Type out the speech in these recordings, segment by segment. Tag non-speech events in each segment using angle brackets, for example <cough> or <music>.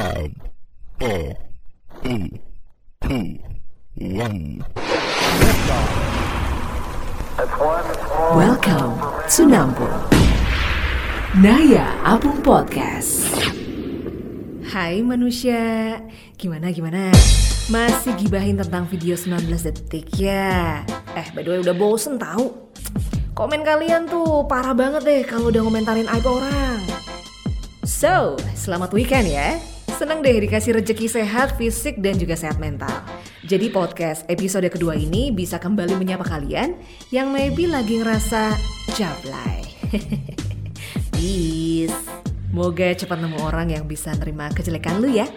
Five, four, three, two, one. Welcome to. Naya Apung Podcast. Hai manusia, gimana gimana? Masih gibahin tentang video 19 detik ya? Eh, by the way udah bosen tahu. Komen kalian tuh parah banget deh kalau udah ngomentarin aib orang. So, selamat weekend ya. Seneng deh dikasih rejeki sehat fisik dan juga sehat mental. Jadi podcast episode kedua ini bisa kembali menyapa kalian yang maybe lagi ngerasa jablay. <laughs> Peace. Moga cepat nemu orang yang bisa nerima kejelekan lu ya.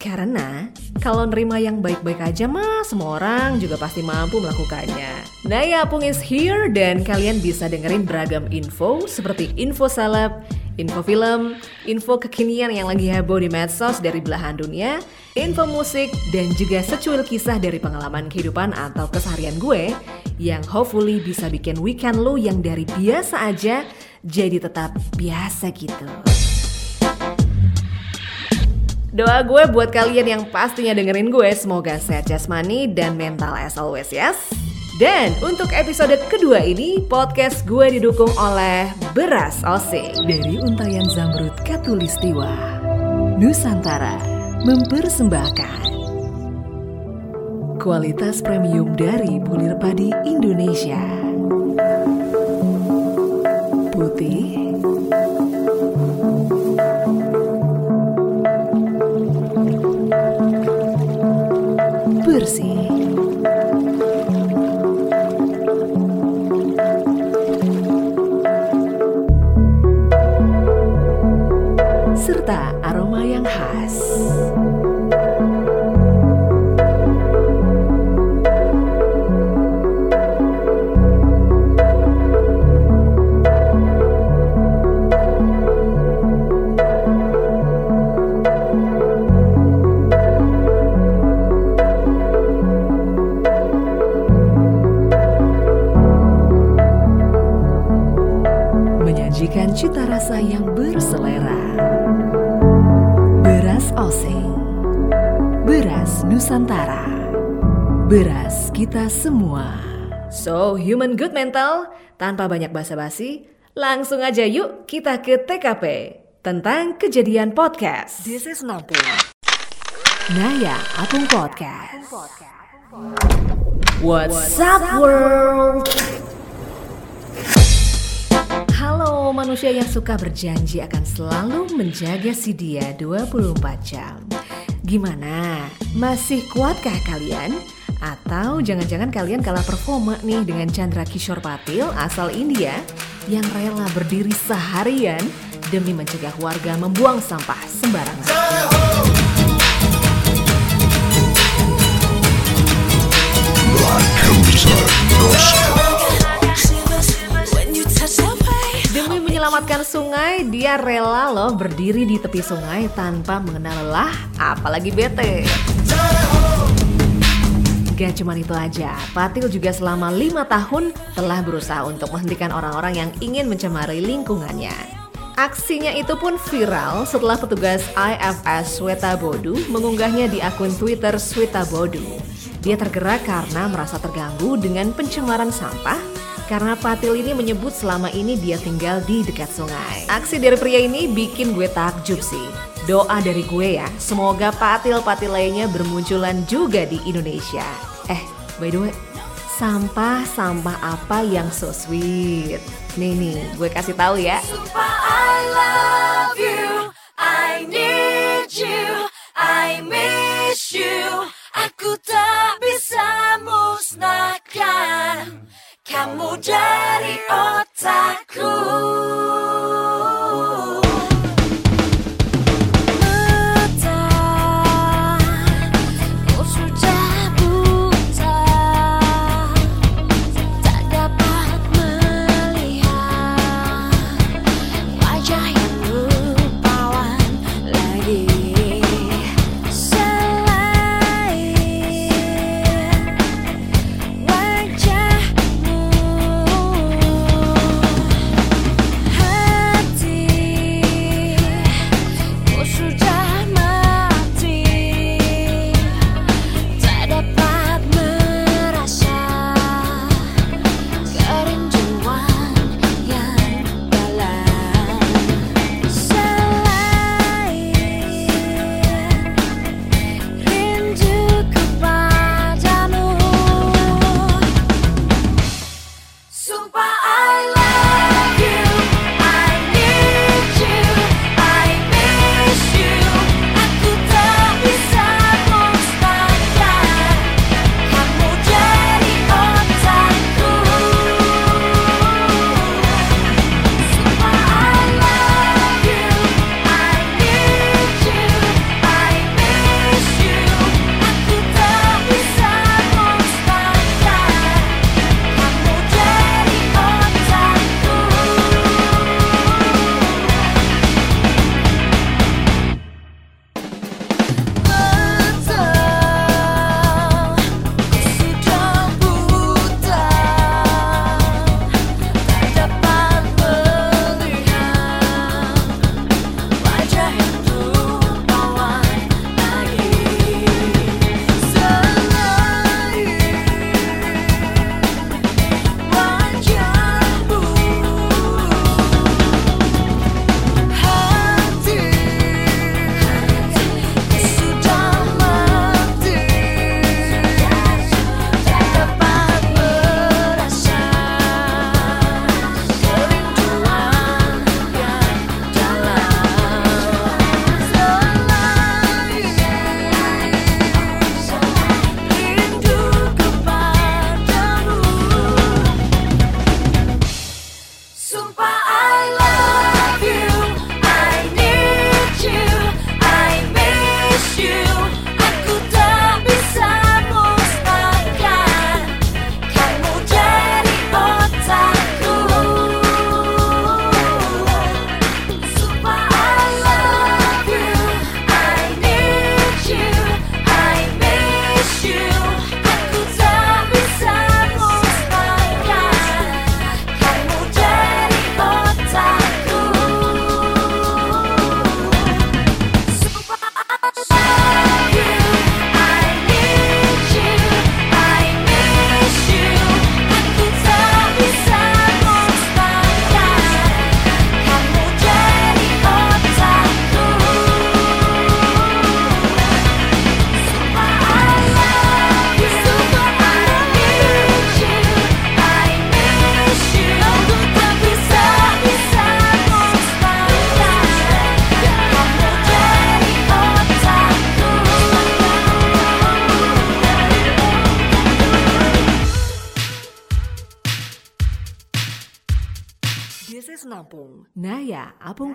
Karena kalau nerima yang baik-baik aja mah semua orang juga pasti mampu melakukannya. Nah ya Apung is here dan kalian bisa dengerin beragam info seperti info salap, info film, info kekinian yang lagi heboh di medsos dari belahan dunia, info musik, dan juga secuil kisah dari pengalaman kehidupan atau keseharian gue yang hopefully bisa bikin weekend lo yang dari biasa aja jadi tetap biasa gitu. Doa gue buat kalian yang pastinya dengerin gue semoga sehat jasmani dan mental as always yes. Dan untuk episode kedua ini podcast gue didukung oleh Beras Osing dari Untayan Zamrud Katulistiwa. Nusantara mempersembahkan kualitas premium dari bulir padi Indonesia. Putih, menyajikan cita rasa yang berselera. Beras Osing, beras Nusantara, beras kita semua. So, human good mental, tanpa banyak basa-basi, langsung aja yuk kita ke TKP tentang kejadian podcast. This is Nampu. Naya Apung Podcast. What's up world? Halo manusia yang suka berjanji akan selalu menjaga si dia 24 jam. Gimana? Masih kuatkah kalian? Atau jangan-jangan kalian kalah performa nih dengan Chandra Kishore Patil asal India yang rela berdiri seharian demi mencegah warga membuang sampah sembarangan. Menyelamatkan sungai, dia rela loh berdiri di tepi sungai tanpa mengenal lelah, apalagi bete. Gak cuma itu aja, Patil juga selama lima tahun telah berusaha untuk menghentikan orang-orang yang ingin mencemari lingkungannya. Aksinya itu pun viral setelah petugas IFS Sweta Bodu mengunggahnya di akun Twitter Sweta Bodu. Dia tergerak karena merasa terganggu dengan pencemaran sampah karena Patil ini menyebut selama ini dia tinggal di dekat sungai. Aksi dari pria ini bikin gue takjub sih. Doa dari gue ya, semoga patil-patil lainnya bermunculan juga di Indonesia. Eh, by the way, sampah-sampah apa yang so sweet? Nih nih, gue kasih tahu ya. I love you, I need you, I miss you. Aku tak bisa musnahkan kamu dari otakku.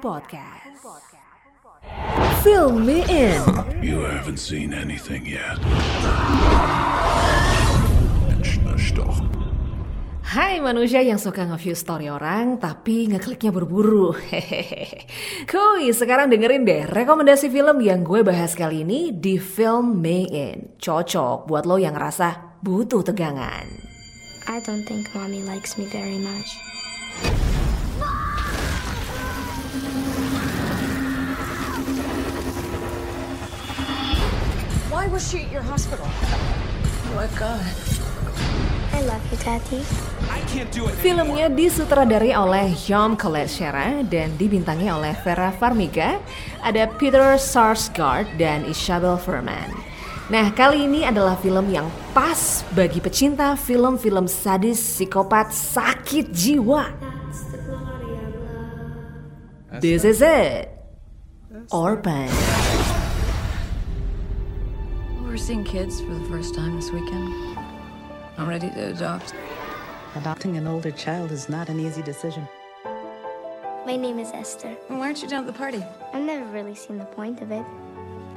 Podcast. Film Me In. <laughs> You haven't seen anything yet. Hai manusia yang suka nge-view story orang tapi ngekliknya buru-buru. Hehehe. <laughs> Kuy, sekarang dengerin deh rekomendasi film yang gue bahas kali ini di Film Me In. Cocok buat lo yang ngerasa butuh tegangan. I don't think mommy likes me very much. Why was she at your hospital? Oh, God. I love you, Daddy. Filmnya disutradari oleh Yom Koleshera dan dibintangi oleh Vera Farmiga, ada Peter Sarsgaard dan Isabel Furman. Nah, kali ini adalah film yang pas bagi pecinta film-film sadis, psikopat, sakit jiwa. This is it. Orphan. We're seeing kids for the first time this weekend. I'm ready to adopt. Adopting an older child is not an easy decision. My name is Esther. Why aren't you down at the party? I've never really seen the point of it.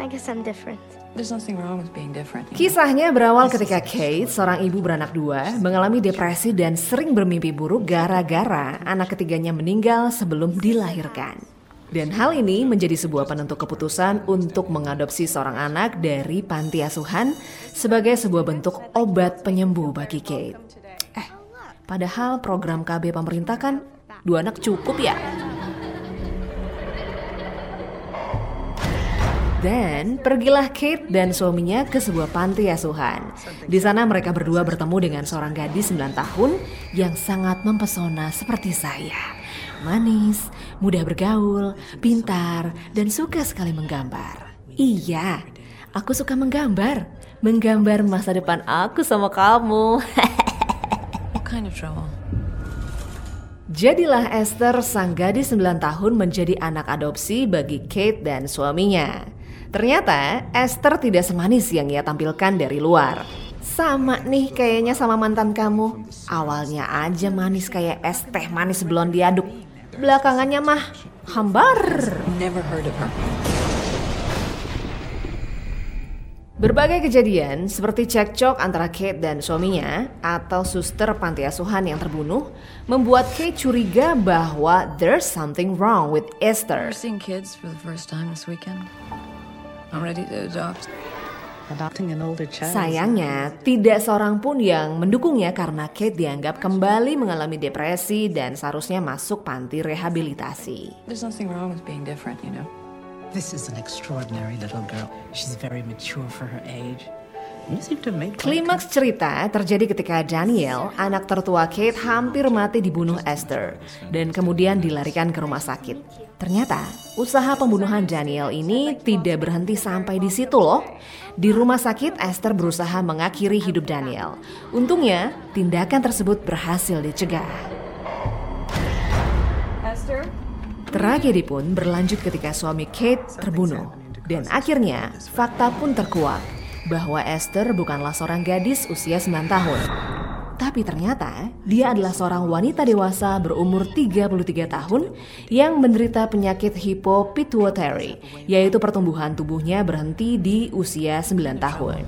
I guess I'm different. There's nothing wrong with being different. you know? Kisahnya berawal ketika Kate, seorang ibu beranak dua, mengalami depresi dan sering bermimpi buruk gara-gara anak ketiganya meninggal sebelum dilahirkan. Dan hal ini menjadi sebuah penentu keputusan untuk mengadopsi seorang anak dari panti asuhan sebagai sebuah bentuk obat penyembuh bagi Kate. Eh, padahal program KB pemerintah kan dua anak cukup ya? Dan pergilah Kate dan suaminya ke sebuah panti asuhan. Di sana mereka berdua bertemu dengan seorang gadis 9 tahun yang sangat mempesona seperti saya. Manis, mudah bergaul, pintar, dan suka sekali menggambar. Iya, aku suka menggambar. Menggambar masa depan aku sama kamu. <laughs> What kind of trouble? Jadilah Esther sang gadis 9 tahun menjadi anak adopsi bagi Kate dan suaminya. Ternyata Esther tidak semanis yang ia tampilkan dari luar. Sama nih kayaknya sama mantan kamu. Awalnya aja manis kayak es teh manis belum diaduk. Belakangannya mah hambar. Never heard of her. Berbagai kejadian seperti cekcok antara Kate dan suaminya atau suster panti asuhan yang terbunuh membuat Kate curiga bahwa there's something wrong with Esther. We're seeing kids for the first time this weekend. I'm ready to adopt. Sayangnya, tidak seorang pun yang mendukungnya karena Kate dianggap kembali mengalami depresi dan seharusnya masuk panti rehabilitasi. There's nothing wrong with being different, you know. This is an extraordinary little girl. She's very mature for her age. Klimaks cerita terjadi ketika Daniel, anak tertua Kate, hampir mati dibunuh Esther dan kemudian dilarikan ke rumah sakit. Ternyata, usaha pembunuhan Daniel ini tidak berhenti sampai di situ loh. Di rumah sakit, Esther berusaha mengakhiri hidup Daniel. Untungnya, tindakan tersebut berhasil dicegah. Tragedi pun berlanjut ketika suami Kate terbunuh. Dan akhirnya, fakta pun terkuak bahwa Esther bukanlah seorang gadis usia 9 tahun. Tapi ternyata dia adalah seorang wanita dewasa berumur 33 tahun yang menderita penyakit hipopituitary, yaitu pertumbuhan tubuhnya berhenti di usia 9 tahun.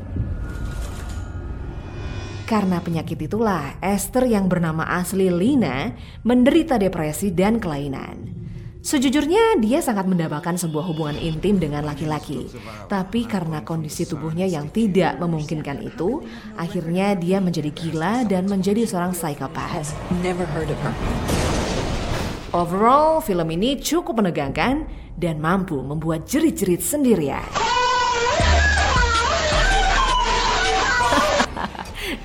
Karena penyakit itulah Esther yang bernama asli Lina menderita depresi dan kelainan. Sejujurnya dia sangat mendapatkan sebuah hubungan intim dengan laki-laki. Tapi karena kondisi tubuhnya yang tidak memungkinkan itu, akhirnya dia menjadi gila dan menjadi seorang psikopat. Never heard of her. Overall, film ini cukup menegangkan dan mampu membuat jerit-jerit sendirian. <laughs>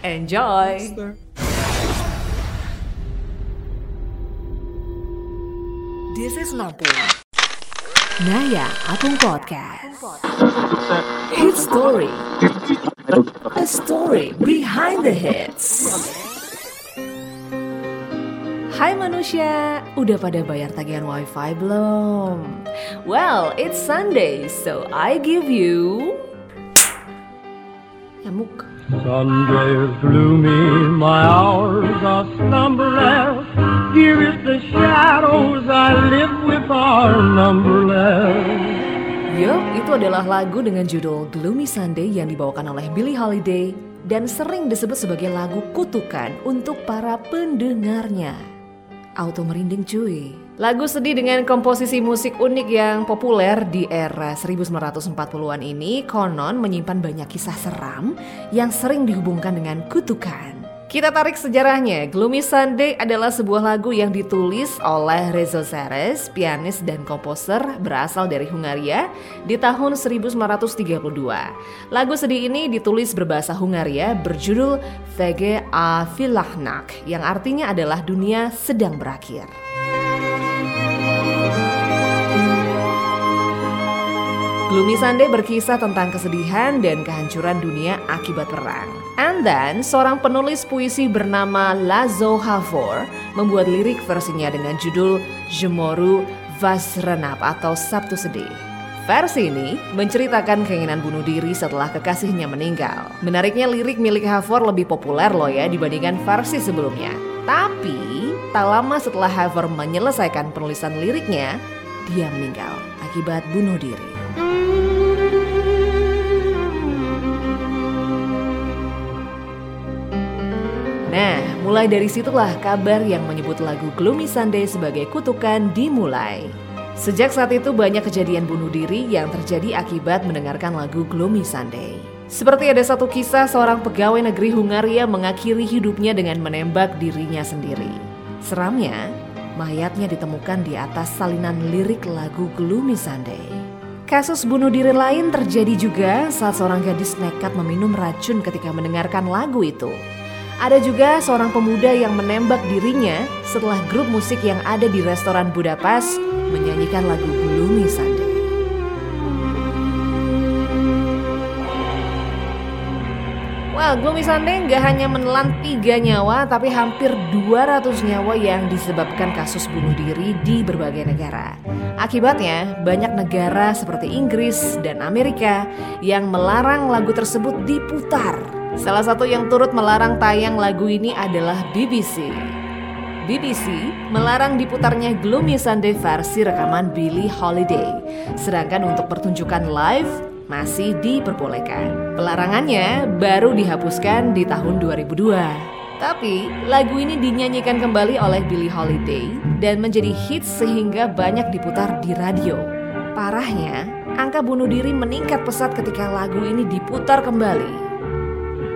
Enjoy! This is Lampung. Naya Apung Podcast. Hit Story. A story behind the hits. Hai manusia, udah pada bayar tagihan wifi belum? Well, it's Sunday, so I give you... Nyamuk. Sunday is gloomy, my hours are slumberless. Dearest, the shadows I live with are numberless. Yup, itu adalah lagu dengan judul Gloomy Sunday yang dibawakan oleh Billie Holiday dan sering disebut sebagai lagu kutukan untuk para pendengarnya. Auto merinding cuy. Lagu sedih dengan komposisi musik unik yang populer di era 1940-an ini konon menyimpan banyak kisah seram yang sering dihubungkan dengan kutukan. Kita tarik sejarahnya. Gloomy Sunday adalah sebuah lagu yang ditulis oleh Rezo Seres, pianis dan komposer berasal dari Hungaria di tahun 1932. Lagu sedih ini ditulis berbahasa Hungaria berjudul Vege a Vilahnak yang artinya adalah dunia sedang berakhir. Gloomy Sunday berkisah tentang kesedihan dan kehancuran dunia akibat perang. And then, seorang penulis puisi bernama Lazo Havor membuat lirik versinya dengan judul Jemoru Vasrenap atau Sabtu Sedih. Versi ini menceritakan keinginan bunuh diri setelah kekasihnya meninggal. Menariknya lirik milik Havor lebih populer loh ya dibandingkan versi sebelumnya. Tapi, tak lama setelah Havor menyelesaikan penulisan liriknya, dia meninggal akibat bunuh diri. Nah, mulai dari situlah kabar yang menyebut lagu Gloomy Sunday sebagai kutukan dimulai. Sejak saat itu banyak kejadian bunuh diri yang terjadi akibat mendengarkan lagu Gloomy Sunday. Seperti ada satu kisah seorang pegawai negeri Hungaria mengakhiri hidupnya dengan menembak dirinya sendiri. Seramnya, mayatnya ditemukan di atas salinan lirik lagu Gloomy Sunday. Kasus bunuh diri lain terjadi juga saat seorang gadis nekat meminum racun ketika mendengarkan lagu itu. Ada juga seorang pemuda yang menembak dirinya setelah grup musik yang ada di restoran Budapest menyanyikan lagu Gloomy Sunday. Well, Gloomy Sunday nggak hanya menelan tiga nyawa, tapi hampir 200 nyawa yang disebabkan kasus bunuh diri di berbagai negara. Akibatnya, banyak negara seperti Inggris dan Amerika yang melarang lagu tersebut diputar Salah satu yang turut melarang tayang lagu ini adalah BBC. BBC melarang diputarnya Gloomy Sunday versi rekaman Billie Holiday, sedangkan untuk pertunjukan live masih diperbolehkan. Pelarangannya baru dihapuskan di tahun 2002. Tapi lagu ini dinyanyikan kembali oleh Billie Holiday dan menjadi hits sehingga banyak diputar di radio. Parahnya, angka bunuh diri meningkat pesat ketika lagu ini diputar kembali.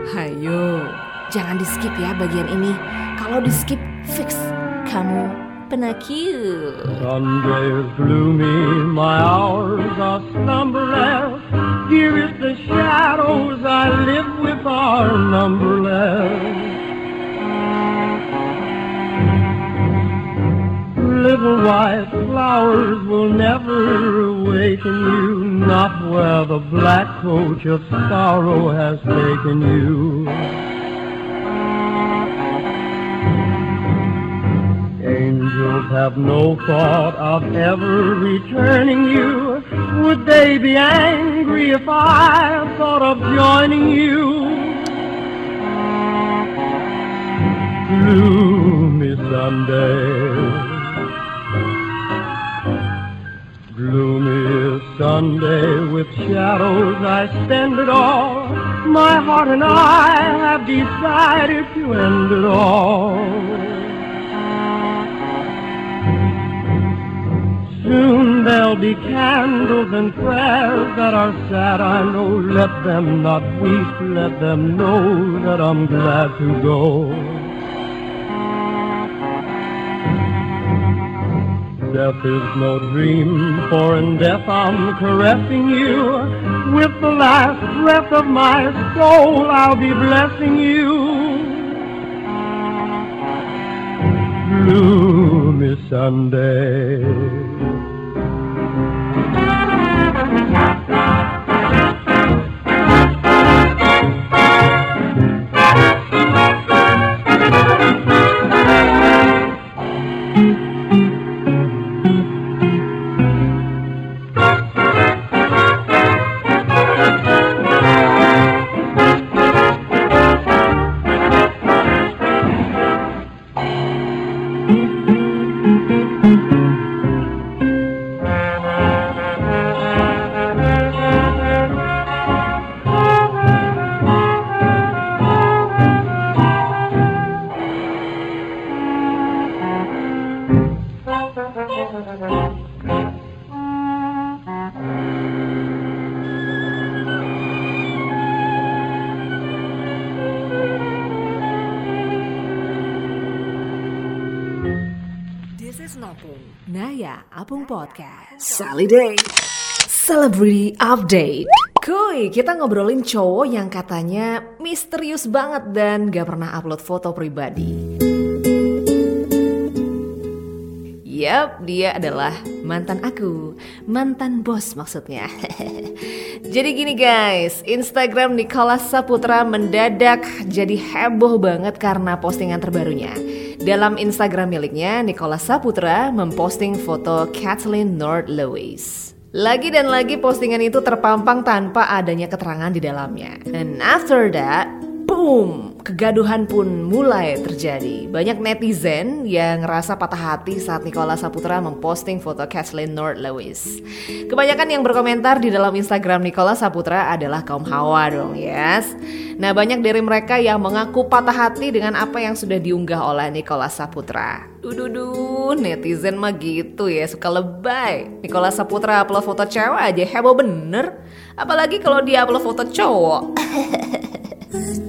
Hayo, jangan di skip ya bagian ini. Kalau di skip, fix kamu penakut. Sunday is gloomy, my hours are slumberless. Here is the shadows I live with are numberless. Little white flowers will never awaken you, not where the black coach of sorrow has taken you. Angels have no thought of ever returning you. Would they be angry if I thought of joining you? Gloomy Sunday. Gloomy Sunday with shadows I spend it all. My heart and I have decided to end it all. Soon there'll be candles and prayers that are sad, I know. Let them not weep, let them know that I'm glad to go. Death is no dream, for in death I'm caressing you. With the last breath of my soul, I'll be blessing you. Gloomy Sunday. Update. Kuy, kita ngobrolin cowok yang katanya misterius banget dan gak pernah upload foto pribadi. Yap, dia adalah mantan aku, mantan bos maksudnya. <laughs> jadi gini guys, Instagram Nicholas Saputra mendadak jadi heboh banget karena postingan terbarunya. Dalam Instagram miliknya, Nicholas Saputra memposting foto Kathleen Nord Lewis. Lagi dan lagi postingan itu terpampang tanpa adanya keterangan di dalamnya. And after that, boom, kegaduhan pun mulai terjadi. Banyak netizen yang ngerasa patah hati saat Nikola Saputra memposting foto Kathleen Nord Lewis. Kebanyakan yang berkomentar di dalam Instagram Nikola Saputra adalah kaum hawa dong, yes. Nah, banyak dari mereka yang mengaku patah hati dengan apa yang sudah diunggah oleh Nikola Saputra. Dududu, netizen mah gitu ya, suka lebay. Nikola Saputra upload foto cewek aja heboh bener. Apalagi kalau dia upload foto cowok. <laughs>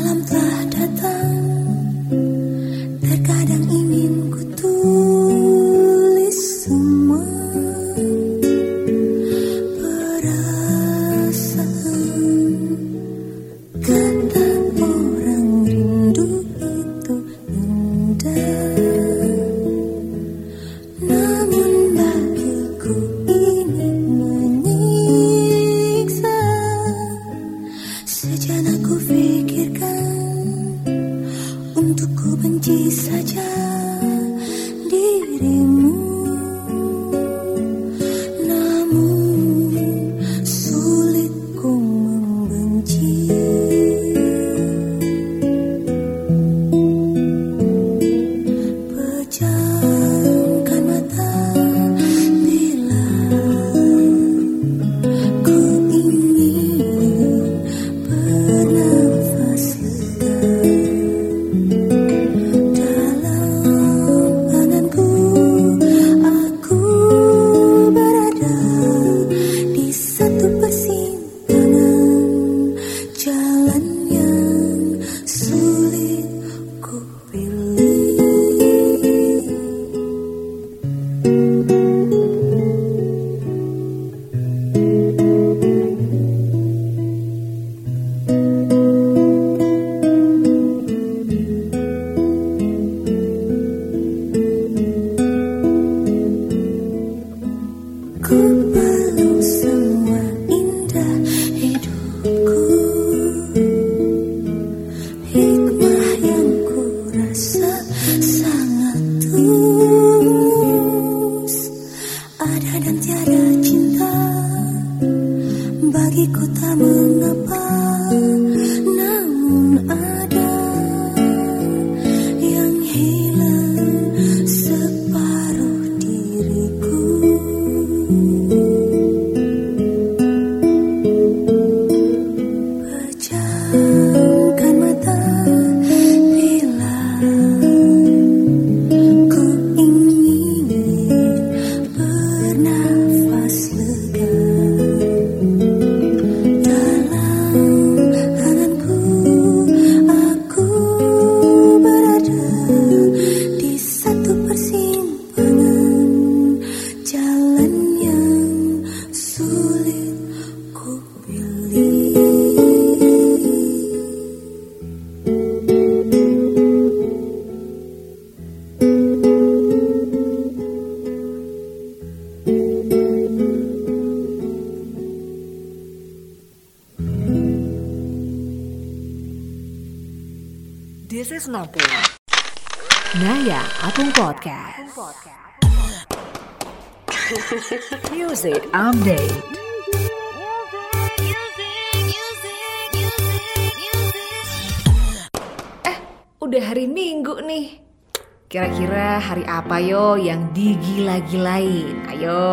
apa yo yang digila-gilain? Ayo.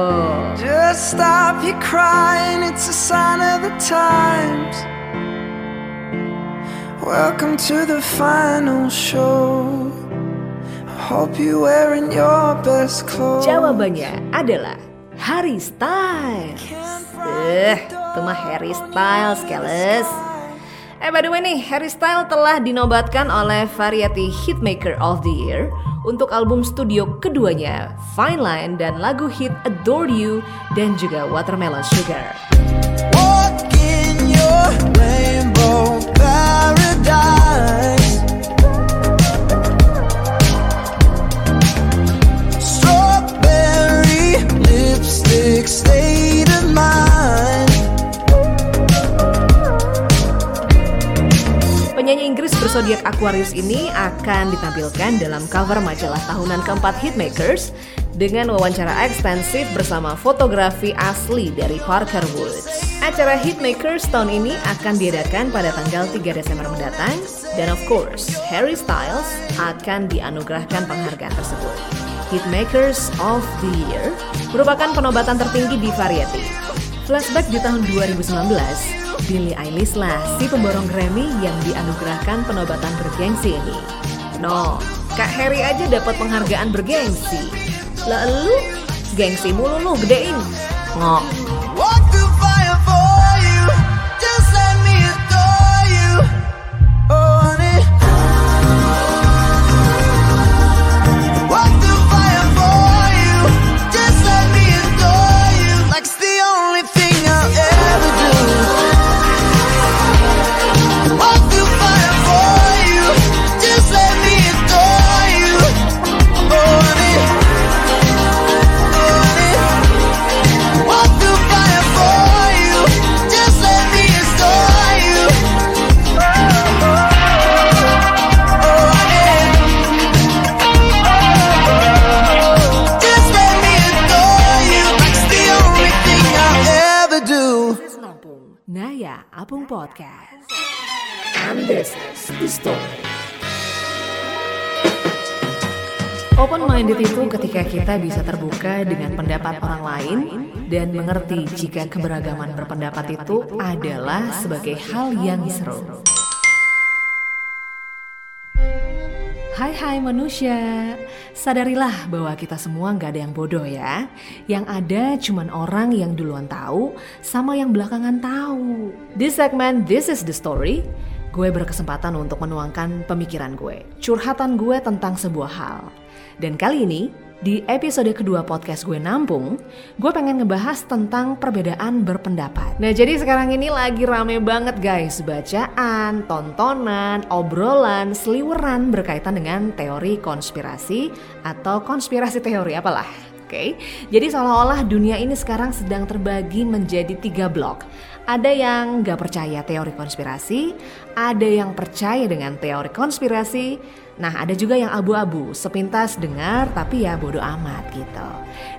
Just stop your crying, it's a sign of the times. Welcome to the final show. hope you're wearing your best clothes. Jawabannya adalah Harry Styles. Eh, itu mah Harry Styles, keles. Eh, by the way nih, Harry Styles telah dinobatkan oleh Variety Hitmaker of the Year untuk album studio keduanya, Fine Line dan lagu hit Adore You dan juga Watermelon Sugar. Walk in your rainbow paradise. Strawberry Penyanyi Inggris bersodiak Aquarius ini akan ditampilkan dalam cover majalah tahunan keempat Hitmakers dengan wawancara ekstensif bersama fotografi asli dari Parker Woods. Acara Hitmakers tahun ini akan diadakan pada tanggal 3 Desember mendatang dan of course Harry Styles akan dianugerahkan penghargaan tersebut. Hitmakers of the Year merupakan penobatan tertinggi di Variety. Flashback di tahun 2019, Billie Eilish lah si pemborong Grammy yang dianugerahkan penobatan bergengsi ini. No, Kak Harry aja dapat penghargaan bergengsi. Lah lu, gengsi mulu lu gedein. Ngok. Podcast. And this is the story. Open minded itu ketika kita bisa terbuka dengan pendapat orang lain dan mengerti jika keberagaman berpendapat itu adalah sebagai hal yang seru. Hai hai manusia, sadarilah bahwa kita semua nggak ada yang bodoh ya. Yang ada cuman orang yang duluan tahu sama yang belakangan tahu. Di segmen This is the Story, gue berkesempatan untuk menuangkan pemikiran gue, curhatan gue tentang sebuah hal. Dan kali ini, di episode kedua podcast gue Nampung, gue pengen ngebahas tentang perbedaan berpendapat. Nah jadi sekarang ini lagi rame banget guys, bacaan, tontonan, obrolan, seliweran berkaitan dengan teori konspirasi atau konspirasi teori apalah. Oke, jadi seolah-olah dunia ini sekarang sedang terbagi menjadi tiga blok. Ada yang nggak percaya teori konspirasi, ada yang percaya dengan teori konspirasi, nah ada juga yang abu-abu, sepintas dengar tapi ya bodoh amat gitu.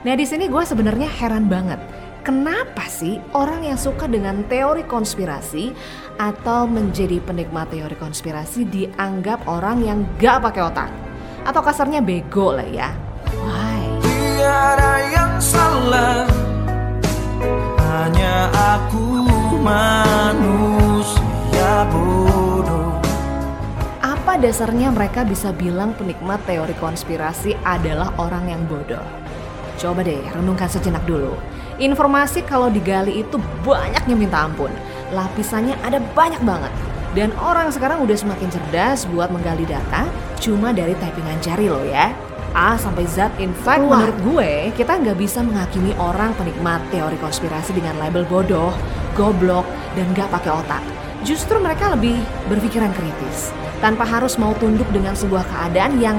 Nah di sini gue sebenarnya heran banget. Kenapa sih orang yang suka dengan teori konspirasi atau menjadi penikmat teori konspirasi dianggap orang yang gak pakai otak? Atau kasarnya bego lah ya. Why? Tiada yang salah Hanya aku manusia bodoh dasarnya mereka bisa bilang penikmat teori konspirasi adalah orang yang bodoh? Coba deh renungkan sejenak dulu. Informasi kalau digali itu banyaknya minta ampun. Lapisannya ada banyak banget. Dan orang sekarang udah semakin cerdas buat menggali data cuma dari typingan jari loh ya. A sampai Z. In fact, menurut gue, kita nggak bisa menghakimi orang penikmat teori konspirasi dengan label bodoh, goblok, dan nggak pakai otak. Justru mereka lebih berpikiran kritis, tanpa harus mau tunduk dengan sebuah keadaan yang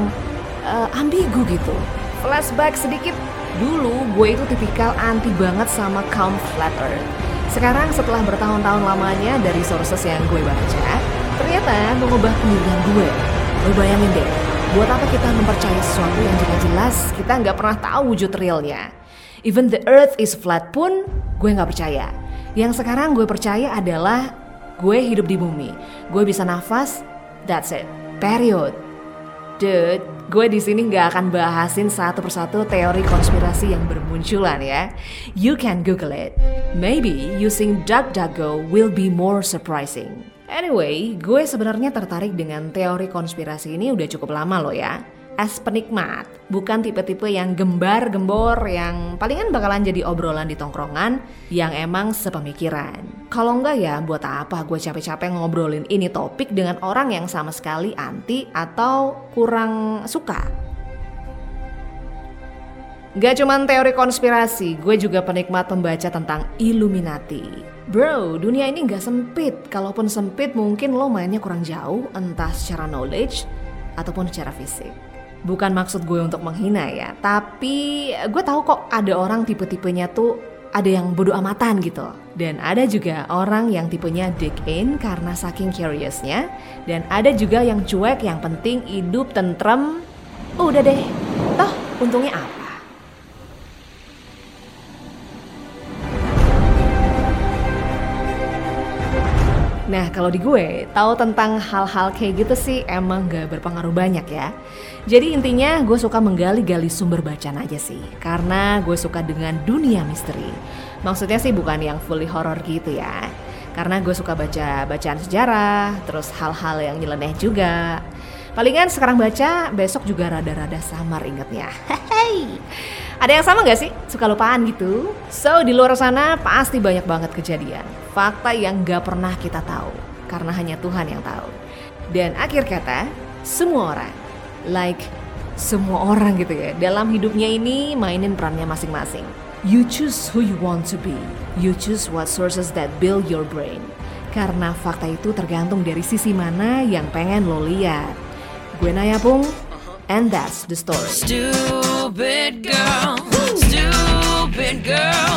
eh, ambigu gitu. Flashback sedikit, dulu gue itu tipikal anti banget sama kaum flat earth. Sekarang setelah bertahun-tahun lamanya dari sources yang gue baca, ternyata mengubah pendirian gue. Lo bayangin deh, buat apa kita mempercayai sesuatu yang jelas-jelas kita nggak pernah tahu wujud realnya. Even the earth is flat pun gue nggak percaya. Yang sekarang gue percaya adalah gue hidup di bumi, gue bisa nafas, that's it, period. Dude, gue di sini nggak akan bahasin satu persatu teori konspirasi yang bermunculan ya. You can Google it. Maybe using DuckDuckGo will be more surprising. Anyway, gue sebenarnya tertarik dengan teori konspirasi ini udah cukup lama loh ya. As penikmat, bukan tipe-tipe yang gembar-gembor yang palingan bakalan jadi obrolan di tongkrongan yang emang sepemikiran. Kalau enggak ya buat apa gue capek-capek ngobrolin ini topik dengan orang yang sama sekali anti atau kurang suka. Gak cuman teori konspirasi, gue juga penikmat pembaca tentang Illuminati. Bro, dunia ini gak sempit. Kalaupun sempit mungkin lo mainnya kurang jauh, entah secara knowledge ataupun secara fisik. Bukan maksud gue untuk menghina ya, tapi gue tahu kok ada orang tipe-tipenya tuh ada yang bodoh amatan gitu. Dan ada juga orang yang tipenya dig in karena saking curiousnya. Dan ada juga yang cuek yang penting hidup tentrem. Udah deh, toh untungnya apa? Nah kalau di gue, tahu tentang hal-hal kayak gitu sih emang gak berpengaruh banyak ya. Jadi intinya gue suka menggali-gali sumber bacaan aja sih. Karena gue suka dengan dunia misteri. Maksudnya sih bukan yang fully horror gitu ya. Karena gue suka baca bacaan sejarah, terus hal-hal yang nyeleneh juga. Palingan sekarang baca, besok juga rada-rada samar ingetnya. <laughs> Hehehe. Ada yang sama gak sih? Suka lupaan gitu? So, di luar sana pasti banyak banget kejadian. Fakta yang gak pernah kita tahu. Karena hanya Tuhan yang tahu. Dan akhir kata, semua orang. Like, semua orang gitu ya. Dalam hidupnya ini mainin perannya masing-masing. You choose who you want to be. You choose what sources that build your brain. Karena fakta itu tergantung dari sisi mana yang pengen lo lihat. Gue Naya Pung, and that's the story. Stupid girls, stupid girls,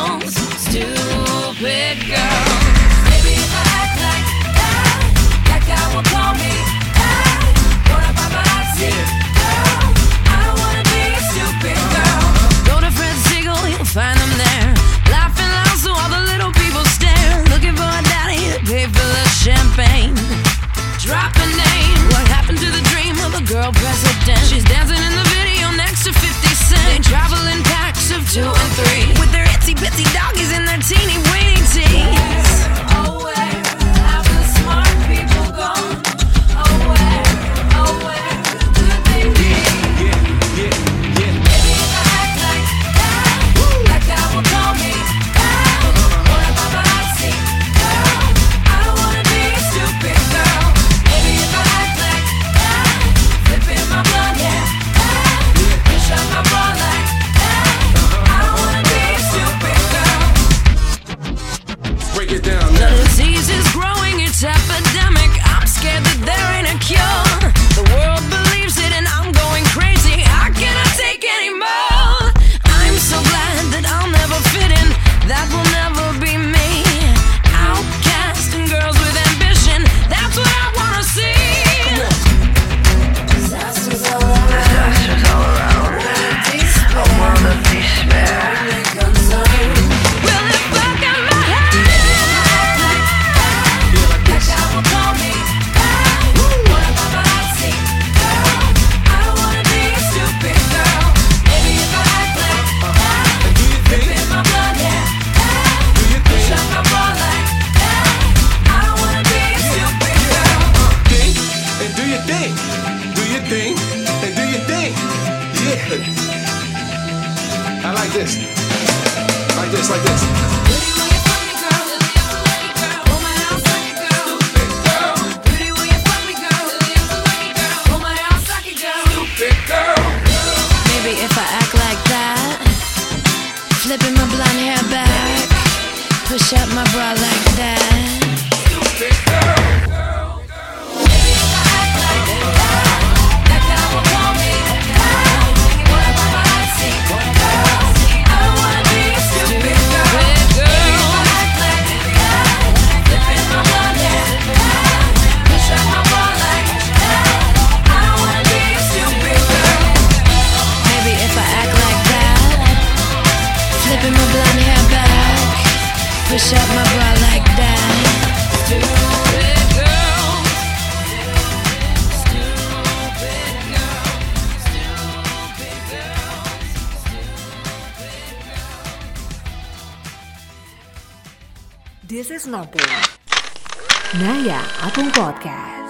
Naya Apung Podcast.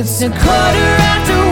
It's a quarter after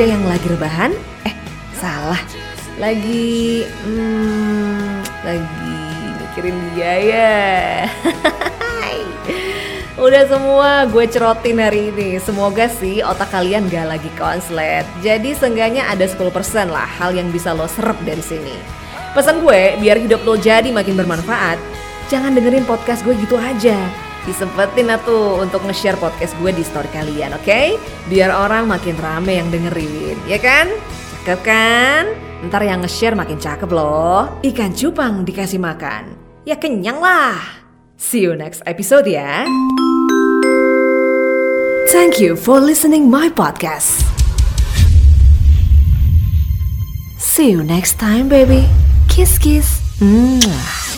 manusia yang lagi rebahan, eh salah, lagi, hmm, lagi mikirin dia ya. Udah semua gue cerotin hari ini. Semoga sih otak kalian gak lagi konslet. Jadi seenggaknya ada 10% lah hal yang bisa lo serap dari sini. Pesan gue biar hidup lo jadi makin bermanfaat Jangan dengerin podcast gue gitu aja Disempetin atuh untuk nge-share podcast gue di story kalian oke Biar orang makin rame yang dengerin ya kan Cakep kan? Ntar yang nge-share makin cakep loh Ikan cupang dikasih makan Ya kenyang lah See you next episode ya Thank you for listening my podcast. See you next time, baby. Kiss, kiss. Mwah.